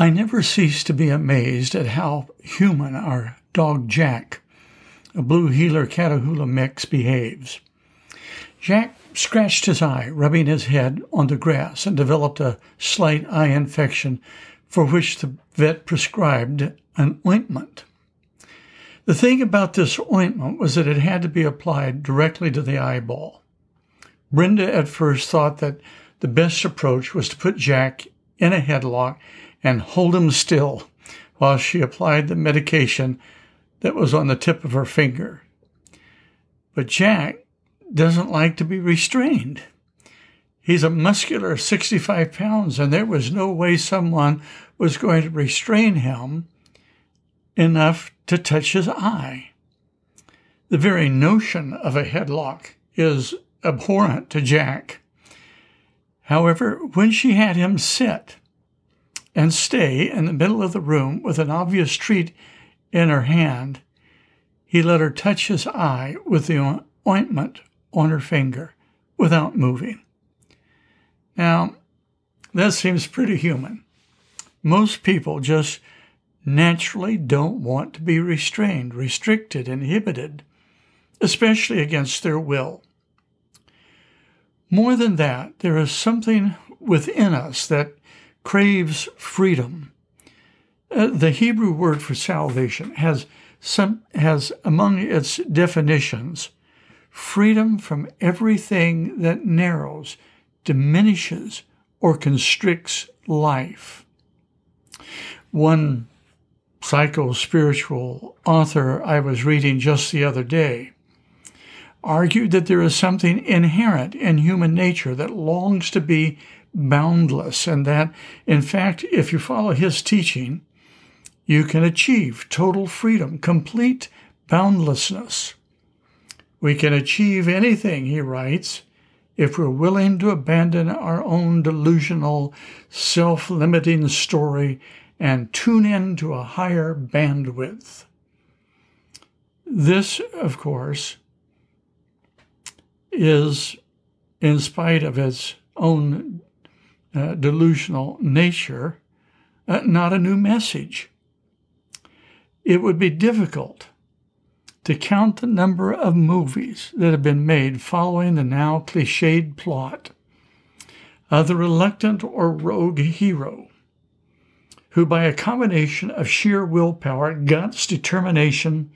I never cease to be amazed at how human our dog Jack, a blue heeler Catahoula mix, behaves. Jack scratched his eye, rubbing his head on the grass, and developed a slight eye infection for which the vet prescribed an ointment. The thing about this ointment was that it had to be applied directly to the eyeball. Brenda at first thought that the best approach was to put Jack in a headlock and hold him still while she applied the medication that was on the tip of her finger. But Jack doesn't like to be restrained. He's a muscular 65 pounds, and there was no way someone was going to restrain him enough to touch his eye. The very notion of a headlock is abhorrent to Jack. However, when she had him sit and stay in the middle of the room with an obvious treat in her hand, he let her touch his eye with the ointment on her finger without moving. Now, that seems pretty human. Most people just naturally don't want to be restrained, restricted, inhibited, especially against their will. More than that, there is something within us that craves freedom. Uh, the Hebrew word for salvation has some has among its definitions freedom from everything that narrows, diminishes, or constricts life. One psycho spiritual author I was reading just the other day argued that there is something inherent in human nature that longs to be boundless, and that, in fact, if you follow his teaching, you can achieve total freedom, complete boundlessness. We can achieve anything, he writes, if we're willing to abandon our own delusional, self limiting story and tune in to a higher bandwidth. This, of course, is, in spite of its own uh, delusional nature, uh, not a new message. It would be difficult to count the number of movies that have been made following the now cliched plot of the reluctant or rogue hero who, by a combination of sheer willpower, guts, determination,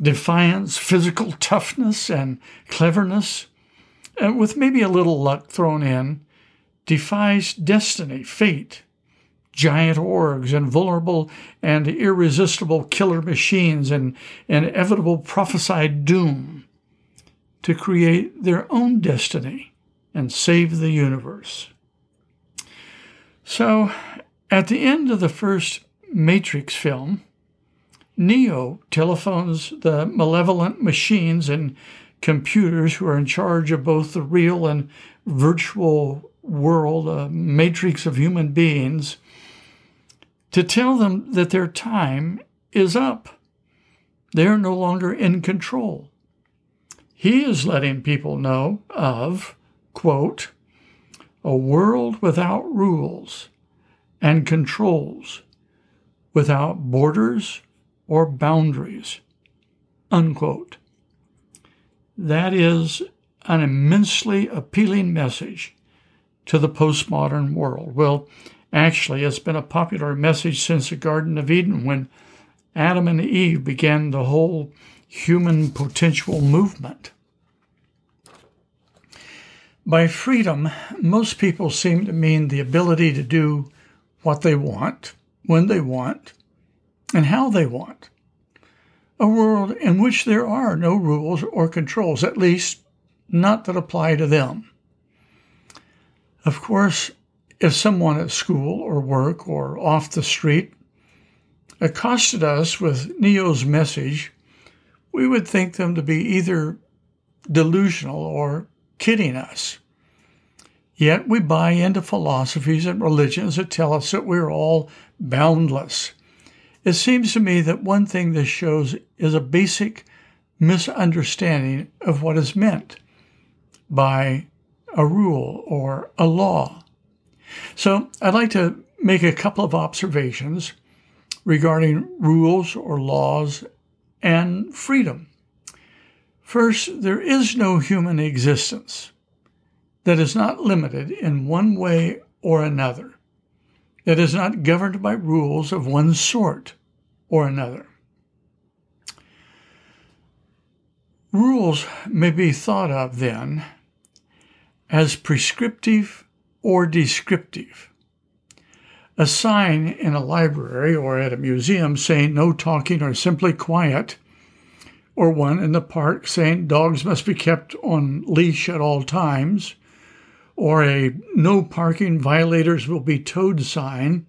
defiance, physical toughness, and cleverness, and with maybe a little luck thrown in, defies destiny, fate, giant orgs, and vulnerable and irresistible killer machines, and inevitable prophesied doom to create their own destiny and save the universe. So, at the end of the first Matrix film, Neo telephones the malevolent machines and computers who are in charge of both the real and virtual world, a matrix of human beings, to tell them that their time is up. They're no longer in control. He is letting people know of, quote, a world without rules and controls, without borders or boundaries, unquote. That is an immensely appealing message to the postmodern world. Well, actually, it's been a popular message since the Garden of Eden when Adam and Eve began the whole human potential movement. By freedom, most people seem to mean the ability to do what they want, when they want, and how they want. A world in which there are no rules or controls, at least not that apply to them. Of course, if someone at school or work or off the street accosted us with Neo's message, we would think them to be either delusional or kidding us. Yet we buy into philosophies and religions that tell us that we're all boundless. It seems to me that one thing this shows is a basic misunderstanding of what is meant by a rule or a law. So I'd like to make a couple of observations regarding rules or laws and freedom. First, there is no human existence that is not limited in one way or another, that is not governed by rules of one sort or another. Rules may be thought of then as prescriptive or descriptive. A sign in a library or at a museum saying no talking or simply quiet, or one in the park saying dogs must be kept on leash at all times, or a no parking violators will be towed sign,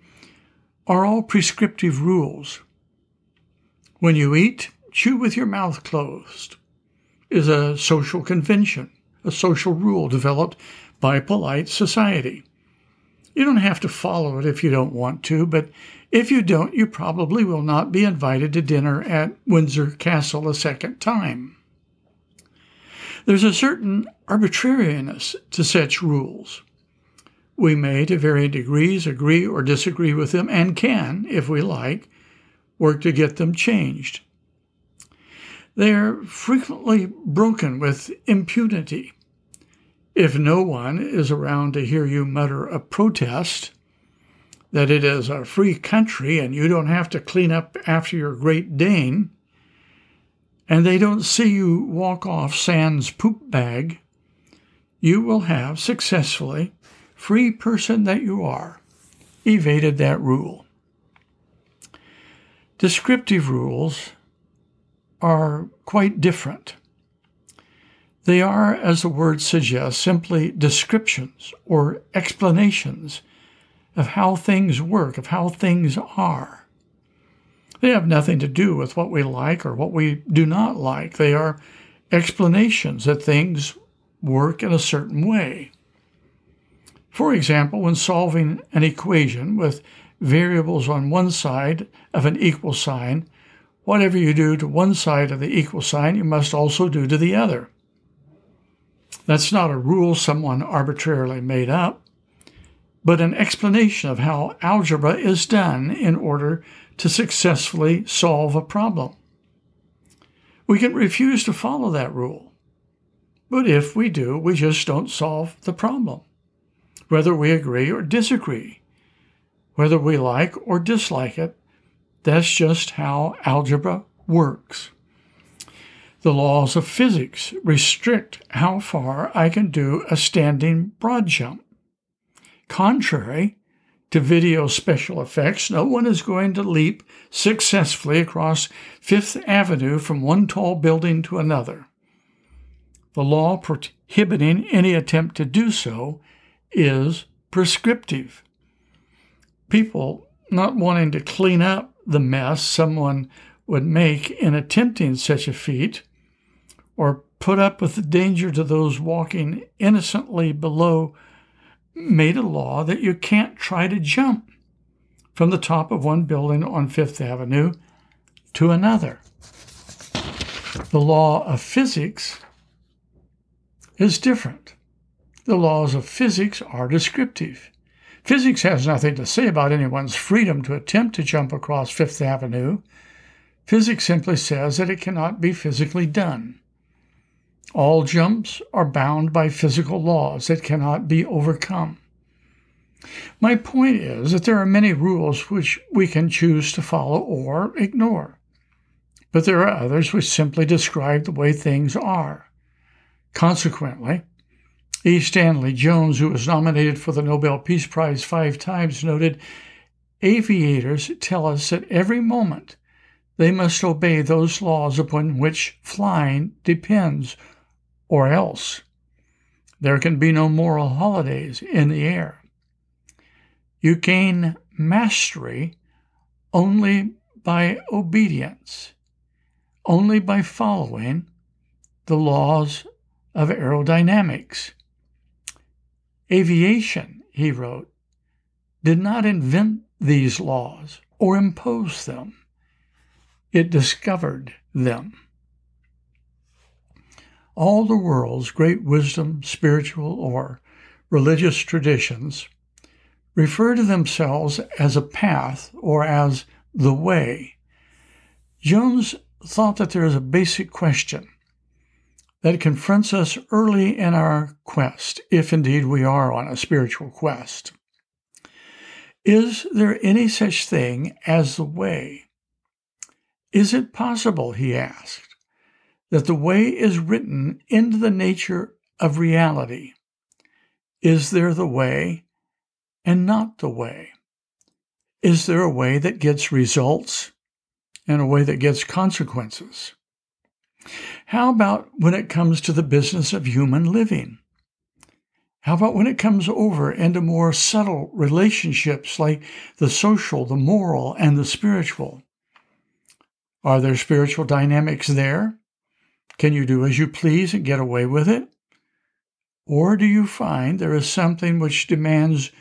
are all prescriptive rules. When you eat, chew with your mouth closed is a social convention, a social rule developed by polite society. You don't have to follow it if you don't want to, but if you don't, you probably will not be invited to dinner at Windsor Castle a second time. There's a certain arbitrariness to such rules. We may, to varying degrees, agree or disagree with them and can, if we like, work to get them changed. They are frequently broken with impunity. If no one is around to hear you mutter a protest that it is a free country and you don't have to clean up after your Great Dane, and they don't see you walk off sans poop bag, you will have successfully, free person that you are, evaded that rule. Descriptive rules are quite different. They are, as the word suggests, simply descriptions or explanations of how things work, of how things are. They have nothing to do with what we like or what we do not like. They are explanations that things work in a certain way. For example, when solving an equation with variables on one side of an equal sign, whatever you do to one side of the equal sign, you must also do to the other. That's not a rule someone arbitrarily made up, but an explanation of how algebra is done in order to successfully solve a problem. We can refuse to follow that rule, but if we do, we just don't solve the problem, whether we agree or disagree, whether we like or dislike it. That's just how algebra works. The laws of physics restrict how far I can do a standing broad jump. Contrary to video special effects, no one is going to leap successfully across Fifth Avenue from one tall building to another. The law prohibiting any attempt to do so is prescriptive. People not wanting to clean up the mess someone would make in attempting such a feat or put up with the danger to those walking innocently below made a law that you can't try to jump from the top of one building on Fifth Avenue to another. The law of physics is different. The laws of physics are descriptive. Physics has nothing to say about anyone's freedom to attempt to jump across Fifth Avenue. Physics simply says that it cannot be physically done. All jumps are bound by physical laws that cannot be overcome. My point is that there are many rules which we can choose to follow or ignore, but there are others which simply describe the way things are. Consequently, E. Stanley Jones, who was nominated for the Nobel Peace Prize five times, noted aviators tell us that every moment they must obey those laws upon which flying depends or else there can be no moral holidays in the air. You gain mastery only by obedience, only by following the laws of aerodynamics. Aviation, he wrote, did not invent these laws or impose them, it discovered them. All the world's great wisdom, spiritual or religious traditions refer to themselves as a path or as the way, Jones thought that there is a basic question that confronts us early in our quest, if indeed we are on a spiritual quest. Is there any such thing as the way? Is it possible, he asked, that the way is written into the nature of reality? Is there the way and not the way? Is there a way that gets results and a way that gets consequences? How about when it comes to the business of human living? How about when it comes over into more subtle relationships like the social, the moral, and the spiritual? Are there spiritual dynamics there? Can you do as you please and get away with it? Or do you find there is something which demands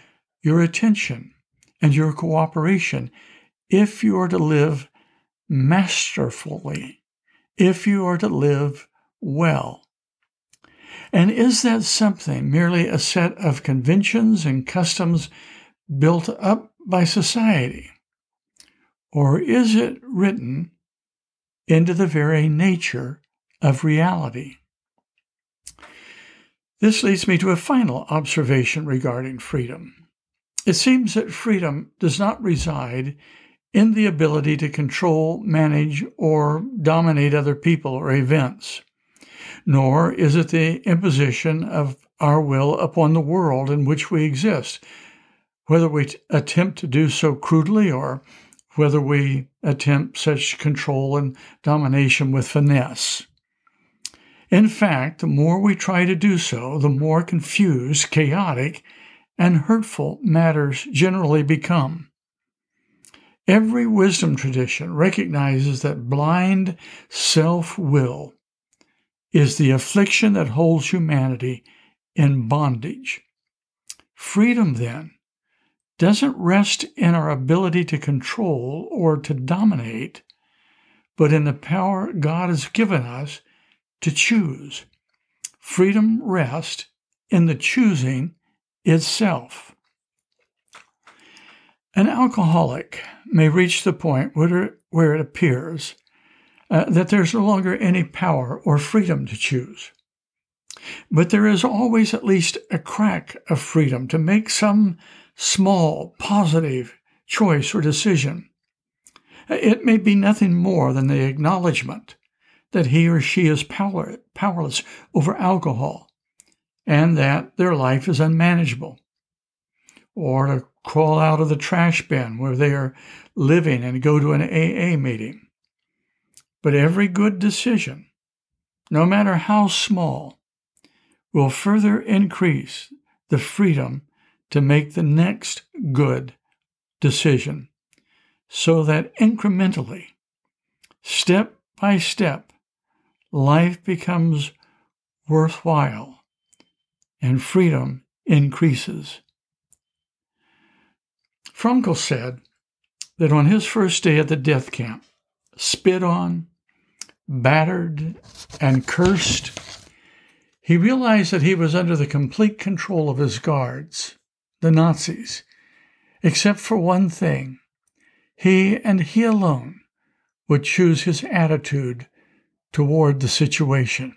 your attention and your cooperation if you are to live masterfully, if you are to live well? And is that something merely a set of conventions and customs built up by society? Or is it written into the very nature of reality? This leads me to a final observation regarding freedom. It seems that freedom does not reside in the ability to control, manage, or dominate other people or events nor is it the imposition of our will upon the world in which we exist, whether we attempt to do so crudely or whether we attempt such control and domination with finesse. In fact, the more we try to do so, the more confused, chaotic, and hurtful matters generally become. Every wisdom tradition recognizes that blind self will is the affliction that holds humanity in bondage. Freedom, then, doesn't rest in our ability to control or to dominate, but in the power God has given us to choose. Freedom rests in the choosing itself. An alcoholic may reach the point where, it appears uh, that there's no longer any power or freedom to choose. But there is always at least a crack of freedom to make some small, positive choice or decision. It may be nothing more than the acknowledgement that he or she is power, powerless over alcohol and that their life is unmanageable. Or to crawl out of the trash bin where they are living and go to an AA meeting. But every good decision, no matter how small, will further increase the freedom to make the next good decision so that incrementally, step by step, life becomes worthwhile and freedom increases. Frankl said that on his first day at the death camp, spit on, battered, and cursed, he realized that he was under the complete control of his guards, the Nazis, except for one thing. He and he alone would choose his attitude toward the situation.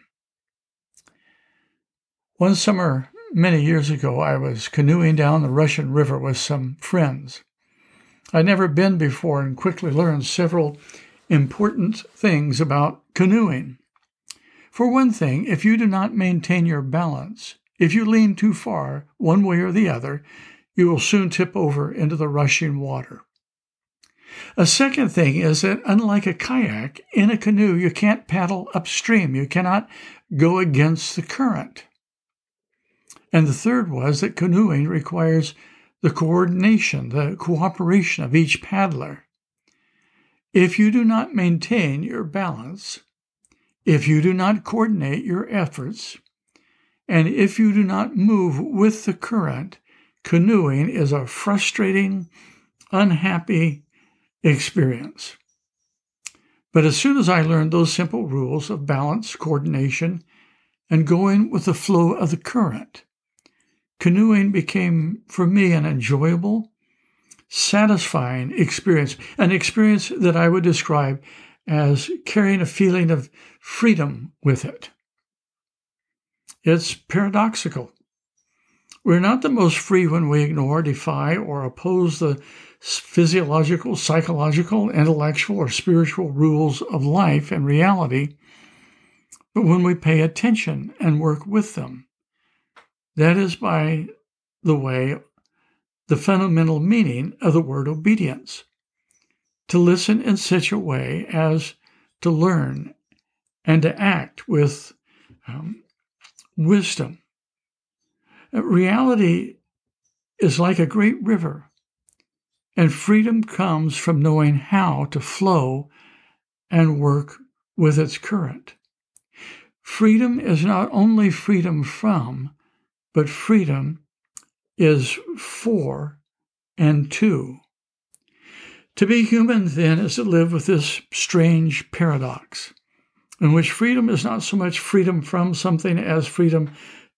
One summer, many years ago, I was canoeing down the Russian River with some friends. I'd never been before and quickly learned several important things about canoeing. For one thing, if you do not maintain your balance, if you lean too far one way or the other, you will soon tip over into the rushing water. A second thing is that, unlike a kayak, in a canoe you can't paddle upstream. You cannot go against the current. And the third was that canoeing requires the coordination, the cooperation of each paddler. If you do not maintain your balance, if you do not coordinate your efforts, and if you do not move with the current, canoeing is a frustrating, unhappy experience. But as soon as I learned those simple rules of balance, coordination, and going with the flow of the current, canoeing became for me an enjoyable, satisfying experience, an experience that I would describe as carrying a feeling of freedom with it. It's paradoxical. We're not the most free when we ignore, defy, or oppose the physiological, psychological, intellectual, or spiritual rules of life and reality, but when we pay attention and work with them. That is, by the way, the fundamental meaning of the word obedience to listen in such a way as to learn and to act with um, wisdom. Uh, reality is like a great river, and freedom comes from knowing how to flow and work with its current. Freedom is not only freedom from, but freedom is for and to. To be human, then, is to live with this strange paradox, in which freedom is not so much freedom from something as freedom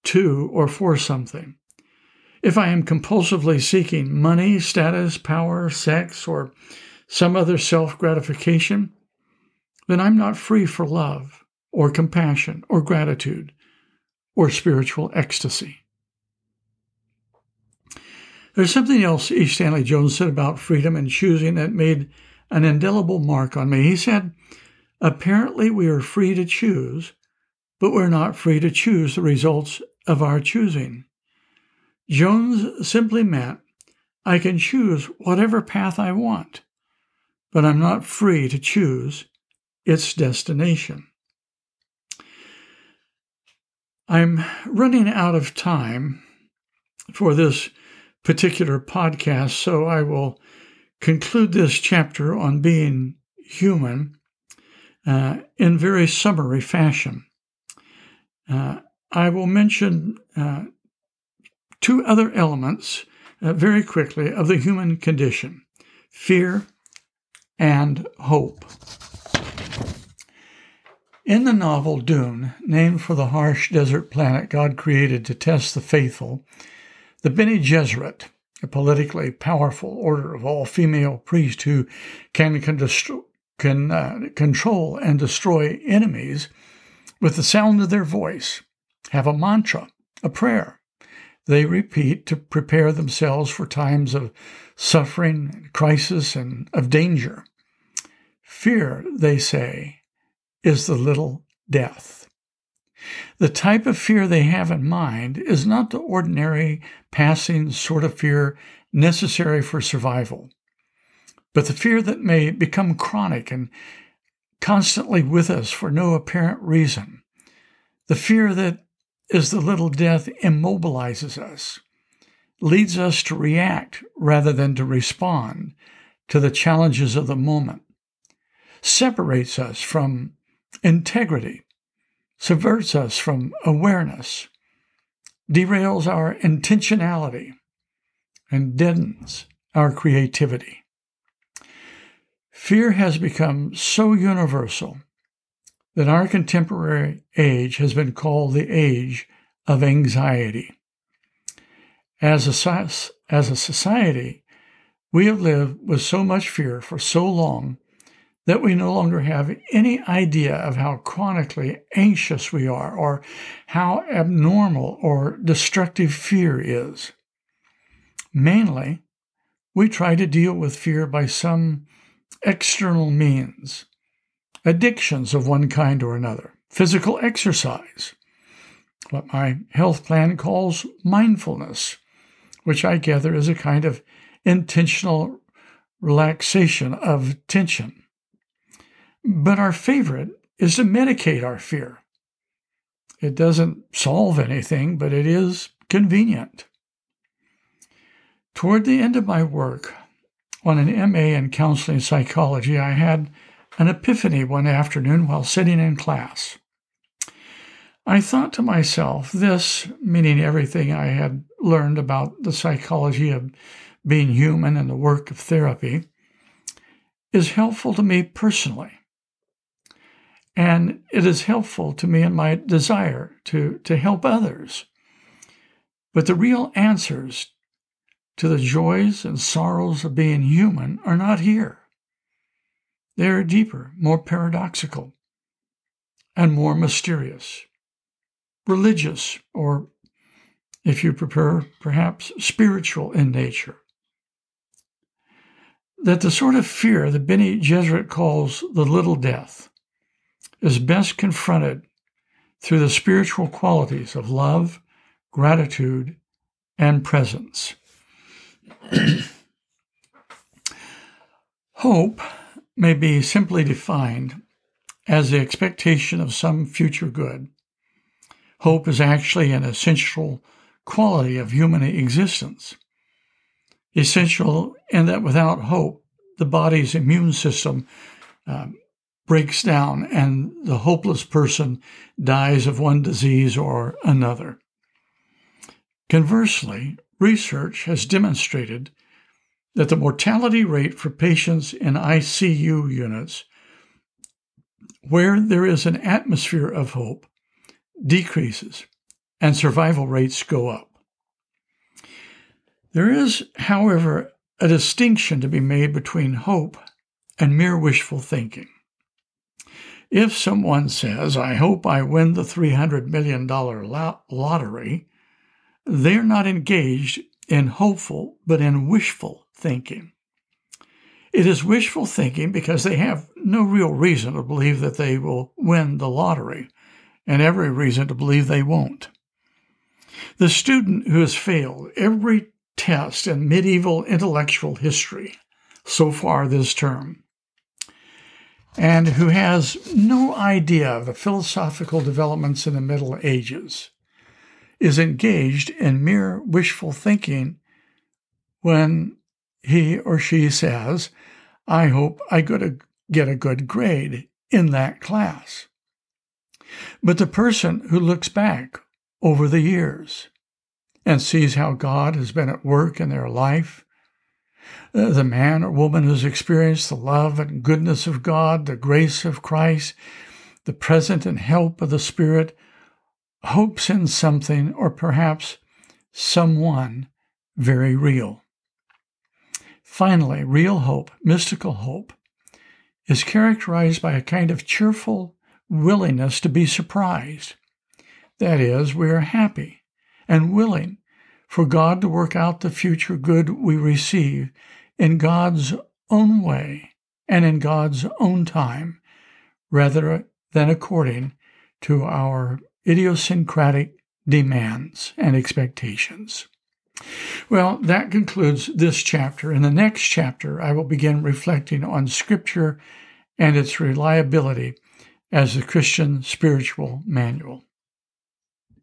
to or for something. If I am compulsively seeking money, status, power, sex, or some other self gratification, then I'm not free for love, or compassion, or gratitude, or spiritual ecstasy. There's something else E. Stanley Jones said about freedom and choosing that made an indelible mark on me. He said, Apparently, we are free to choose, but we're not free to choose the results of our choosing. Jones simply meant I can choose whatever path I want, but I'm not free to choose its destination. I'm running out of time for this particular podcast, so I will conclude this chapter on being human uh, in very summary fashion. Uh, I will mention uh, two other elements uh, very quickly of the human condition fear and hope. In the novel Dune, named for the harsh desert planet God created to test the faithful, the Bene Gesserit, a politically powerful order of all female priests who can, can, can uh, control and destroy enemies with the sound of their voice, have a mantra, a prayer they repeat to prepare themselves for times of suffering, crisis, and of danger. Fear, they say, is the little death. The type of fear they have in mind is not the ordinary, passing sort of fear necessary for survival, but the fear that may become chronic and constantly with us for no apparent reason. The fear that, as the little death immobilizes us, leads us to react rather than to respond to the challenges of the moment, separates us from integrity subverts us from awareness, derails our intentionality, and deadens our creativity. Fear has become so universal that our contemporary age has been called the age of anxiety. As a, as a society, we have lived with so much fear for so long that we no longer have any idea of how chronically anxious we are or how abnormal or destructive fear is. Mainly, we try to deal with fear by some external means, addictions of one kind or another, physical exercise, what my health plan calls mindfulness, which I gather is a kind of intentional relaxation of tension but our favorite is to medicate our fear. It doesn't solve anything, but it is convenient. Toward the end of my work on an MA in counseling psychology, I had an epiphany one afternoon while sitting in class. I thought to myself, this, meaning everything I had learned about the psychology of being human and the work of therapy, is helpful to me personally. And it is helpful to me in my desire to, to help others. But the real answers to the joys and sorrows of being human are not here. They are deeper, more paradoxical, and more mysterious, religious, or, if you prefer, perhaps spiritual in nature. That the sort of fear that Bene Gesserit calls the little death is best confronted through the spiritual qualities of love, gratitude, and presence. Hope may be simply defined as the expectation of some future good. Hope is actually an essential quality of human existence. Essential in that without hope, the body's immune system um, breaks down and the hopeless person dies of one disease or another. Conversely, research has demonstrated that the mortality rate for patients in ICU units where there is an atmosphere of hope decreases and survival rates go up. There is, however, a distinction to be made between hope and mere wishful thinking. If someone says, I hope I win the $300 million lottery, they're not engaged in hopeful, but in wishful thinking. It is wishful thinking because they have no real reason to believe that they will win the lottery, and every reason to believe they won't. The student who has failed every test in medieval intellectual history so far this term, and who has no idea of the philosophical developments in the Middle Ages, is engaged in mere wishful thinking when he or she says, I hope I get a good grade in that class. But the person who looks back over the years and sees how God has been at work in their life, Uh, the man or woman who's experienced the love and goodness of God, the grace of Christ, the present and help of the Spirit, hopes in something or perhaps someone very real. Finally, real hope, mystical hope, is characterized by a kind of cheerful willingness to be surprised. That is, we are happy and willing for God to work out the future good we receive in God's own way and in God's own time, rather than according to our idiosyncratic demands and expectations. Well, that concludes this chapter. In the next chapter, I will begin reflecting on Scripture and its reliability as the Christian spiritual manual.